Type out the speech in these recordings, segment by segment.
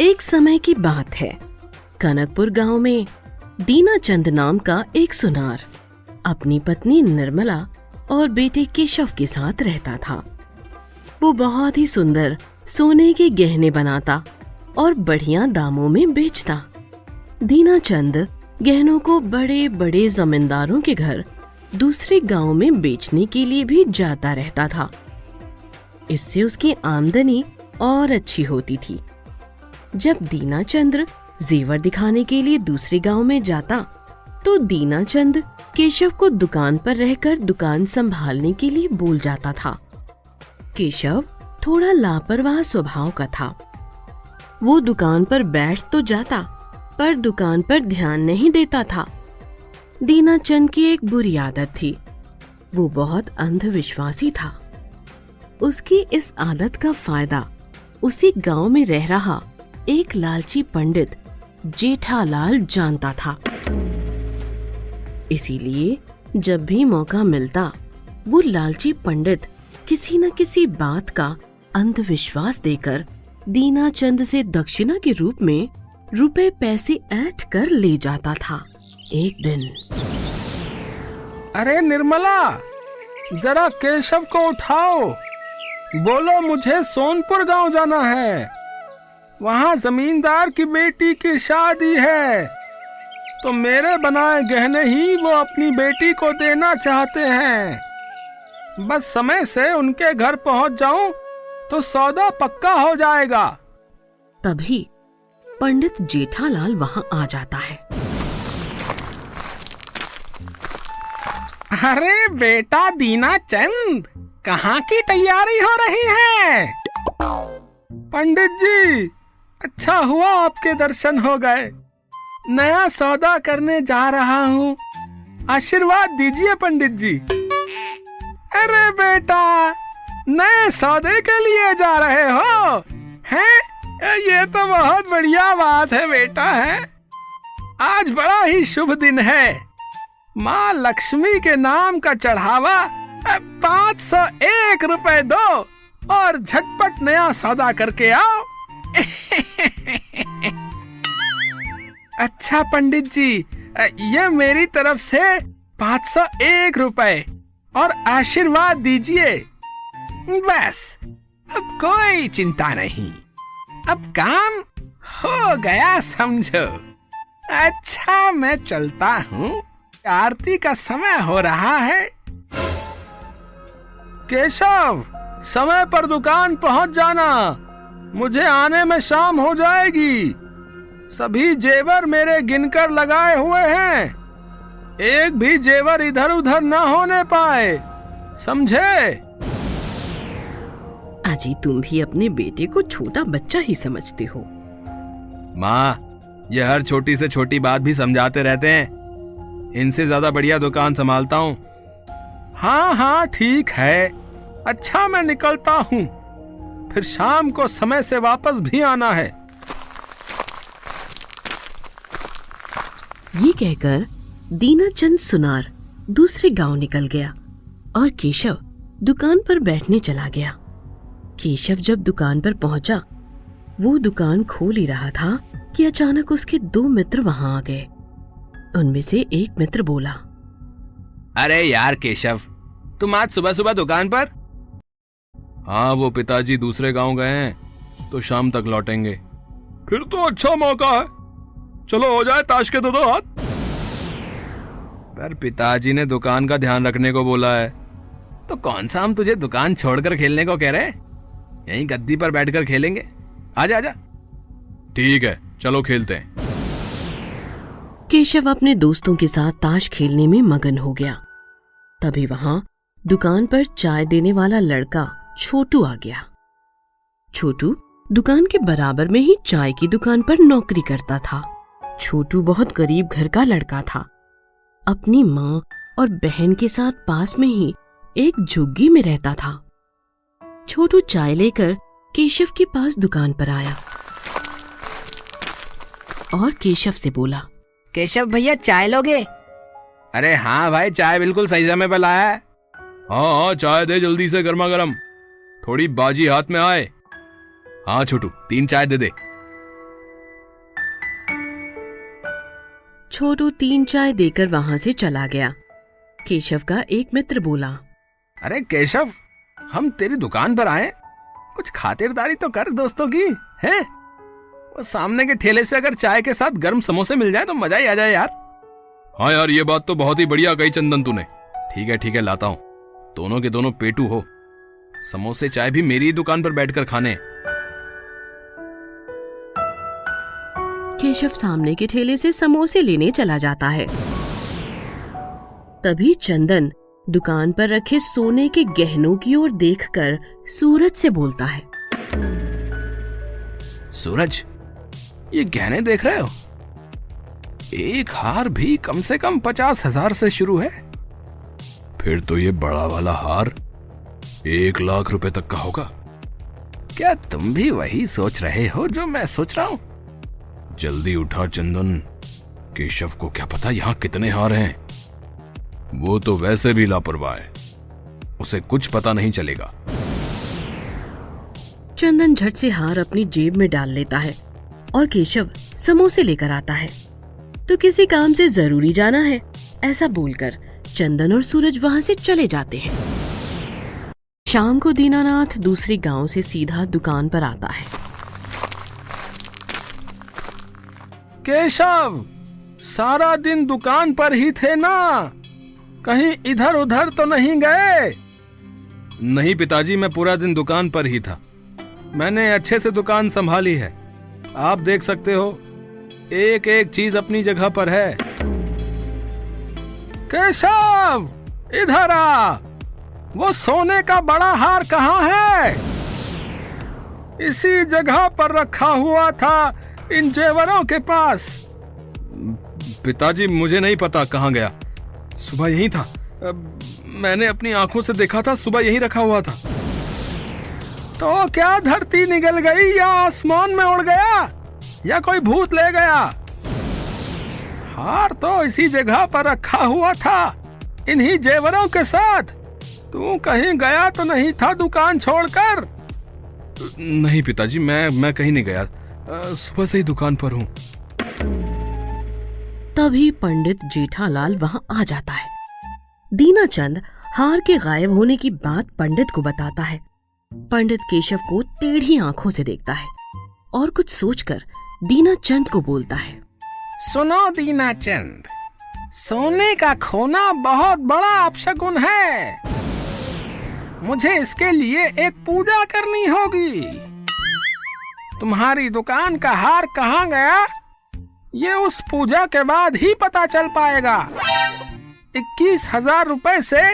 एक समय की बात है। कनकपुर गाँव में दीना चंद नाम का एक सुनार अपनी पत्नी निर्मला और बेटे केशव के साथ रहता था। वो बहुत ही सुंदर सोने के गहने बनाता और बढ़िया दामों में बेचता। दीना चंद गहनों को बड़े बड़े जमींदारों के घर दूसरे गाँव में बेचने के लिए भी जाता रहता था। इससे उसकी आमदनी और अच्छी होती थी। जब दीना चंद्र जेवर दिखाने के लिए दूसरे गाँव में जाता तो दीना चंद केशव को दुकान पर रहकर दुकान संभालने के लिए बोल जाता था। केशव थोड़ा लापरवाह स्वभाव का था। वो दुकान पर बैठ तो जाता, पर दुकान पर ध्यान नहीं देता था। दीना चंद की एक बुरी आदत थी। वो बहुत अंधविश्वासी था। उसकी इस आदत का फ़ायदा उसी गाँव में रह रहा एक लालची पंडित जेठालाल जानता था। इसीलिए जब भी मौका मिलता, वो लालची पंडित किसी न किसी बात का अंधविश्वास देकर दीना चंद से दक्षिणा के रूप में रुपए पैसे ऐठ कर ले जाता था। एक दिन अरे निर्मला, जरा केशव को उठाओ। बोलो मुझे सोनपुर गाँव जाना है। वहाँ जमींदार की बेटी की शादी है। तो मेरे बनाए गहने ही वो अपनी बेटी को देना चाहते हैं। बस समय से उनके घर पहुँच जाऊँ तो सौदा पक्का हो जाएगा। तभी पंडित जेठालाल वहाँ आ जाता है। अरे बेटा दीना चंद कहाँ की तैयारी हो रही है? पंडित जी अच्छा हुआ आपके दर्शन हो गए। नया सौदा करने जा रहा हूँ। आशीर्वाद दीजिए पंडित जी। अरे बेटा, नए सौदे के लिए जा रहे हो? हैं? ये तो बहुत बढ़िया बात है बेटा, है? आज बड़ा ही शुभ दिन है। माँ लक्ष्मी के नाम का चढ़ावा पाँच सौ एक रुपए दो और झटपट नया सौदा करके आओ। अच्छा पंडित जी ये मेरी तरफ़ से पाँच सौ एक रुपए और आशीर्वाद दीजिए। बस, अब कोई चिंता नहीं। अब काम हो गया, समझो। अच्छा मैं चलता हूँ। आरती का समय हो रहा है। केशव, समय पर दुकान पहुँच जाना। मुझे आने में शाम हो जाएगी। सभी जेवर मेरे गिनकर लगाए हुए हैं। एक भी जेवर इधर उधर न होने पाए। समझे? अजी तुम भी अपने बेटे को छोटा बच्चा ही समझते हो। माँ ये हर छोटी से छोटी बात भी समझाते रहते हैं। इनसे ज़्यादा बढ़िया दुकान संभालता हूँ। हाँ हाँ ठीक है। अच्छा मैं निकलता हूँ। फिर शाम को समय से वापस भी आना है। ये कहकर दीनाचंद सुनार दूसरे गाँव निकल गया और केशव दुकान पर बैठने चला गया। केशव जब दुकान पर पहुँचा वो दुकान खोल ही रहा था कि अचानक उसके दो मित्र वहाँ आ गए। उनमें से एक मित्र बोला अरे यार केशव तुम आज सुबह सुबह दुकान पर? हाँ वो पिताजी दूसरे गाँव गए हैं तो शाम तक लौटेंगे। फिर तो अच्छा मौका है। चलो, हो जाए ताश के दो दो हाथ। पर पिताजी ने दुकान का ध्यान रखने को बोला है तो कौन सा हम तुझे दुकान छोड़कर खेलने को कह रहे हैं? यहीं गद्दी पर बैठकर खेलेंगे। आजा आजा। ठीक है, चलो खेलते हैं। केशव अपने दोस्तों के साथ ताश खेलने में मगन हो गया। तभी वहाँ दुकान पर चाय देने वाला लड़का छोटू आ गया। छोटू दुकान के बराबर में ही चाय की दुकान पर नौकरी करता था। छोटू बहुत गरीब घर का लड़का था। अपनी माँ और बहन के साथ पास में ही एक झुग्गी में रहता था। छोटू चाय लेकर केशव के पास दुकान पर आया और केशव से बोला केशव भैया चाय लोगे? अरे हाँ भाई चाय बिल्कुल सही समय पर लाया है। हाँ हाँ चाय दे जल्दी से गर्मा गर्म थोड़ी बाजी हाथ में आए। हाँ छोटू तीन चाय दे दे। छोटू तीन चाय देकर वहाँ से चला गया। केशव का एक मित्र बोला अरे केशव हम तेरी दुकान पर आए। कुछ खातिरदारी तो कर दोस्तों की है? वो सामने के ठेले से अगर चाय के साथ गर्म समोसे मिल जाए तो मज़ा ही आ जाए यार। हाँ यार ये बात तो बहुत ही बढ़िया कही चंदन तूने। ठीक है ठीक है लाता हूँ। दोनों के दोनों पेटू हो। समोसे चाय भी मेरी ही दुकान पर बैठकर खाने। केशव सामने के ठेले से समोसे लेने चला जाता है। तभी चंदन दुकान पर रखे सोने के गहनों की ओर देखकर सूरज से बोलता है। सूरज ये गहने देख रहे हो? एक हार भी कम से कम पचास हज़ार से शुरू है। फिर तो ये बड़ा वाला हार एक लाख रुपए तक का होगा। क्या तुम भी वही सोच रहे हो जो मैं सोच रहा हूँ? जल्दी उठा चंदन। केशव को क्या पता यहाँ कितने हार हैं? वो तो वैसे भी लापरवाह है। उसे कुछ पता नहीं चलेगा। चंदन झट से हार अपनी जेब में डाल लेता है और केशव समोसे लेकर आता है। तो किसी काम से ज़रूरी जाना है ऐसा बोलकर चंदन और सूरज वहाँ से चले जाते हैं। शाम को दीनानाथ दूसरे गाँव से सीधा दुकान पर आता है। केशव, सारा दिन दुकान पर ही थे ना? कहीं इधर उधर तो नहीं गए? नहीं पिताजी, मैं पूरा दिन दुकान पर ही था। मैंने अच्छे से दुकान संभाली है। आप देख सकते हो एक एक चीज़ अपनी जगह पर है। केशव, इधर आ! वो सोने का बड़ा हार कहाँ है? इसी जगह पर रखा हुआ था इन जेवरों के पास। पिताजी मुझे नहीं पता कहाँ गया। सुबह यही था। मैंने अपनी आँखों से देखा था सुबह यही रखा हुआ था। तो क्या धरती निकल गई या आसमान में उड़ गया? या कोई भूत ले गया? हार तो इसी जगह पर रखा हुआ था इन्हीं जेवरों के साथ। तू कहीं गया तो नहीं था दुकान छोड़कर? नहीं पिताजी मैं मैं कहीं नहीं गया। सुबह से ही दुकान पर हूँ। तभी पंडित जेठालाल वहाँ आ जाता है। दीनाचंद हार के गायब होने की बात पंडित को बताता है। पंडित केशव को टेढ़ी आँखों से देखता है और कुछ सोचकर दीनाचंद को बोलता है। सुनो दीनाचंद सोने का खोना बहुत बड़ा अपशगुन है। मुझे इसके लिए एक पूजा करनी होगी। तुम्हारी दुकान का हार कहाँ गया? ये उस पूजा के बाद ही पता चल पाएगा। इक्कीस हज़ार रूपए से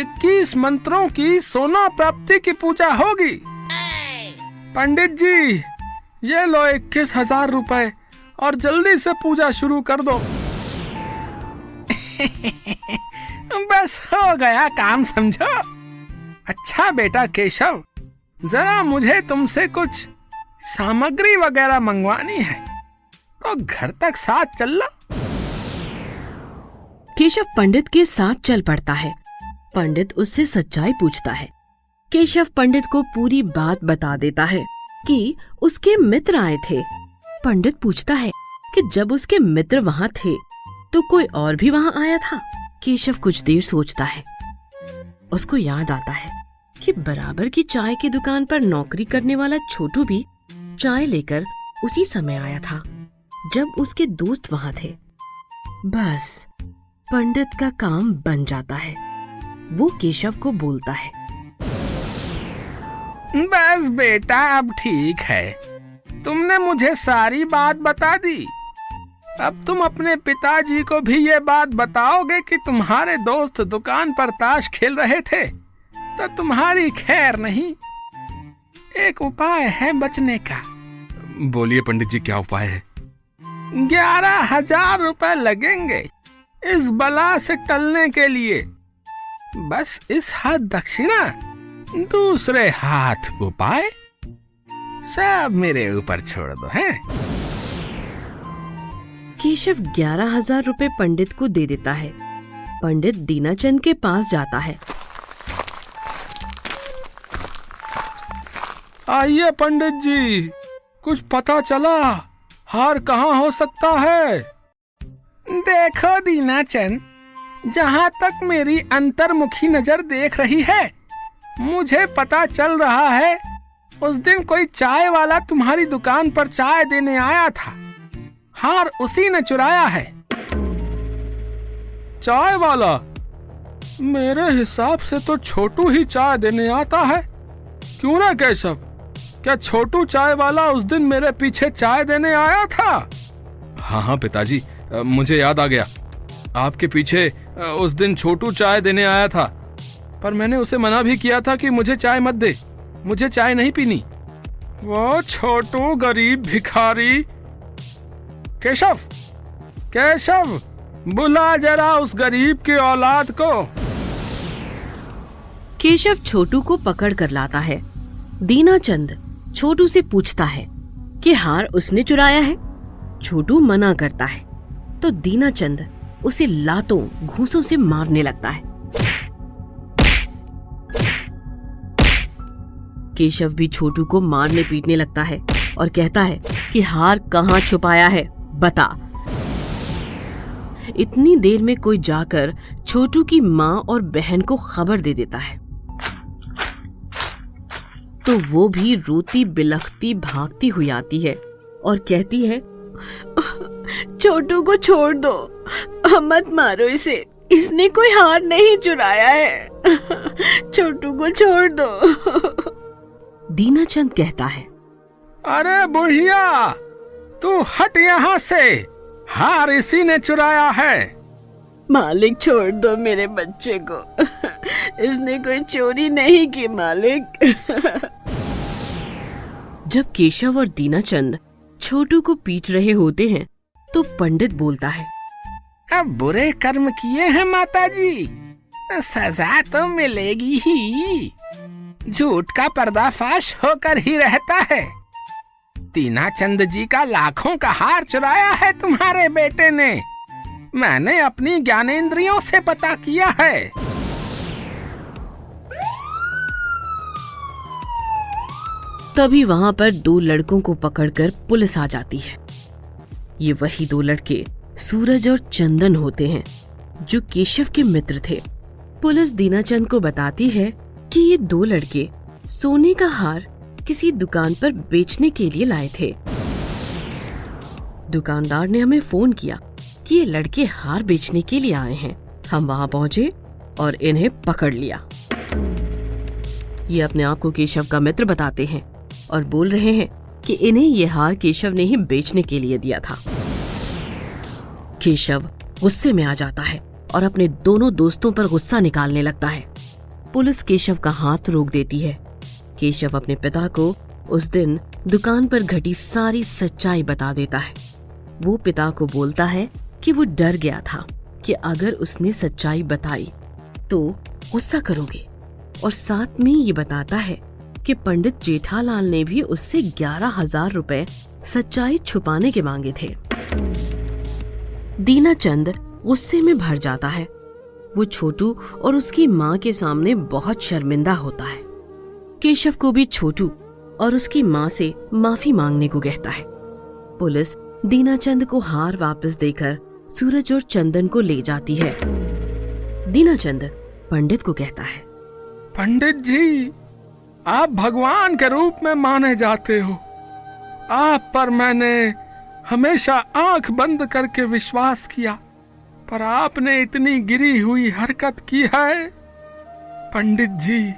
इक्कीस मंत्रों की सोना प्राप्ति की पूजा होगी। पंडित जी, ये लो इक्कीस हज़ार रूपए और जल्दी से पूजा शुरू कर दो। बस हो गया काम, समझो। अच्छा बेटा केशव, जरा मुझे तुमसे कुछ सामग्री वगैरह मंगवानी है तो घर तक साथ चल लो केशव पंडित के साथ चल पड़ता है। पंडित उससे सच्चाई पूछता है। केशव पंडित को पूरी बात बता देता है कि उसके मित्र आए थे। पंडित पूछता है कि जब उसके मित्र वहाँ थे तो कोई और भी वहाँ आया था? केशव कुछ देर सोचता है। उसको याद आता है कि बराबर की चाय की दुकान पर नौकरी करने वाला छोटू भी चाय लेकर उसी समय आया था, जब उसके दोस्त वहाँ थे। बस, पंडित का काम बन जाता है। वो केशव को बोलता है। बस बेटा, अब ठीक है। तुमने मुझे सारी बात बता दी। अब तुम अपने पिताजी को भी ये बात बताओगे कि तुम्हारे दोस्त दुकान पर ताश खेल रहे थे। तो तुम्हारी खैर नहीं एक उपाय है बचने का। बोलिए पंडित जी क्या उपाय है? ग्यारह हज़ार रुपए लगेंगे इस बला से टलने के लिए। बस इस हाथ दक्षिणा दूसरे हाथ उपाय सब मेरे ऊपर छोड़ दो है? केशव ग्यारह हज़ार रुपए पंडित को दे देता है। पंडित दीनाचंद के पास जाता है। आइए पंडित जी कुछ पता चला हार कहाँ हो सकता है? देखो दीनाचंद जहाँ तक मेरी अंतर्मुखी नज़र देख रही है मुझे पता चल रहा है उस दिन कोई चाय वाला तुम्हारी दुकान पर चाय देने आया था। हार उसी ने चुराया है। चाय वाला? मेरे हिसाब से तो छोटू ही चाय देने आता है। क्यों ना केशव क्या छोटू चाय वाला उस दिन मेरे पीछे चाय देने आया था? हाँ हाँ पिताजी मुझे याद आ गया। आपके पीछे उस दिन छोटू चाय देने आया था। पर मैंने उसे मना भी किया था कि मुझे चाय मत दे। मुझे चाय नहीं पीनी। वो छोटू गरीब भिखारी। केशव केशव, बुला जरा उस गरीब की औलाद को। केशव छोटू को पकड़ कर लाता है। दीनाचंद छोटू से पूछता है कि हार उसने चुराया है? छोटू मना करता है। तो दीना चंद उसे लातों, घूसों से मारने लगता है। केशव भी छोटू को मारने पीटने लगता है और कहता है कि हार कहाँ छुपाया है, बता। इतनी देर में कोई जाकर छोटू की माँ और बहन को खबर दे देता है। तो वो भी रोती बिलखती भागती हुई आती है और कहती है छोटू को छोड़ दो। मत मारो इसे। इसने कोई हार नहीं चुराया है। छोटू को छोड़ दो। दीनाचंद कहता है अरे बुढ़िया तू हट यहाँ से। हार इसी ने चुराया है। मालिक छोड़ दो मेरे बच्चे को। इसने कोई चोरी नहीं की मालिक। जब केशव और दीनाचंद छोटू को पीट रहे होते हैं तो पंडित बोलता है, अब बुरे कर्म किए हैं माताजी। सजा तो मिलेगी ही। झूठ का पर्दाफाश होकर ही रहता है। तीना चंद जी का लाखों का हार चुराया है तुम्हारे बेटे ने। मैंने अपनी ज्ञानेंद्रियों से पता किया है। तभी वहाँ पर दो लड़कों को पकड़कर पुलिस आ जाती है। ये वही दो लड़के सूरज और चंदन होते हैं, जो केशव के मित्र थे। पुलिस दीनाचंद को बताती है कि ये दो लड़के सोने का हार किसी दुकान पर बेचने के लिए लाए थे। दुकानदार ने हमें फ़ोन किया कि ये लड़के हार बेचने के लिए आए हैं। हम वहाँ पहुँचे और इन्हें पकड़ लिया। ये अपने आप को केशव का मित्र बताते हैं। और बोल रहे हैं कि इन्हें ये हार केशव ने ही बेचने के लिए दिया था। केशव गुस्से में आ जाता है और अपने दोनों दोस्तों पर गुस्सा निकालने लगता है। पुलिस केशव का हाथ रोक देती है। केशव अपने पिता को उस दिन दुकान पर घटी सारी सच्चाई बता देता है। वो पिता को बोलता है कि वो डर गया था कि अगर उसने सच्चाई बताई तो गुस्सा करोगे। और साथ में ये बताता है कि पंडित जेठालाल ने भी उससे ग्यारह हज़ार रूपए सच्चाई छुपाने के मांगे थे। दीनाचंद गुस्से में भर जाता है। वो छोटू और उसकी माँ के सामने बहुत शर्मिंदा होता है। केशव को भी छोटू और उसकी माँ से माफ़ी मांगने को कहता है। पुलिस दीनाचंद को हार वापस देकर सूरज और चंदन को ले जाती है। दीनाचंद पंडित को कहता है, पंडित जी आप भगवान के रूप में माने जाते हो। आप पर मैंने हमेशा आँख बंद करके विश्वास किया, पर आपने इतनी गिरी हुई हरकत की है। पंडित जी,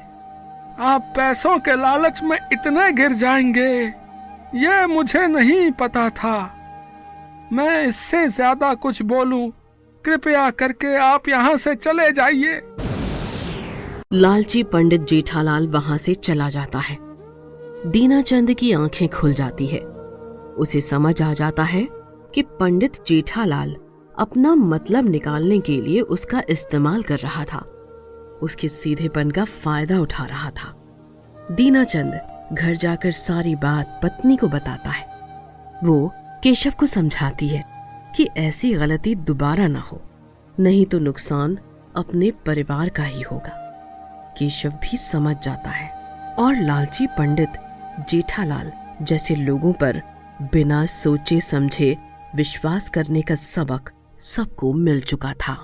आप पैसों के लालच में इतने गिर जाएँगे, ये मुझे नहीं पता था। मैं इससे ज़्यादा कुछ बोलूँ, कृपया करके आप यहाँ से चले जाइए। लालची पंडित जेठालाल वहाँ से चला जाता है। दीनाचंद की आँखें खुल जाती है। उसे समझ आ जाता है कि पंडित जेठालाल अपना मतलब निकालने के लिए उसका इस्तेमाल कर रहा था। उसके सीधेपन का फ़ायदा उठा रहा था। दीनाचंद घर जाकर सारी बात पत्नी को बताता है। वो केशव को समझाती है कि ऐसी गलती दोबारा ना हो, नहीं तो नुकसान अपने परिवार का ही होगा। केशव भी समझ जाता है। और लालची पंडित जेठालाल जैसे लोगों पर बिना सोचे समझे विश्वास करने का सबक सबको मिल चुका था।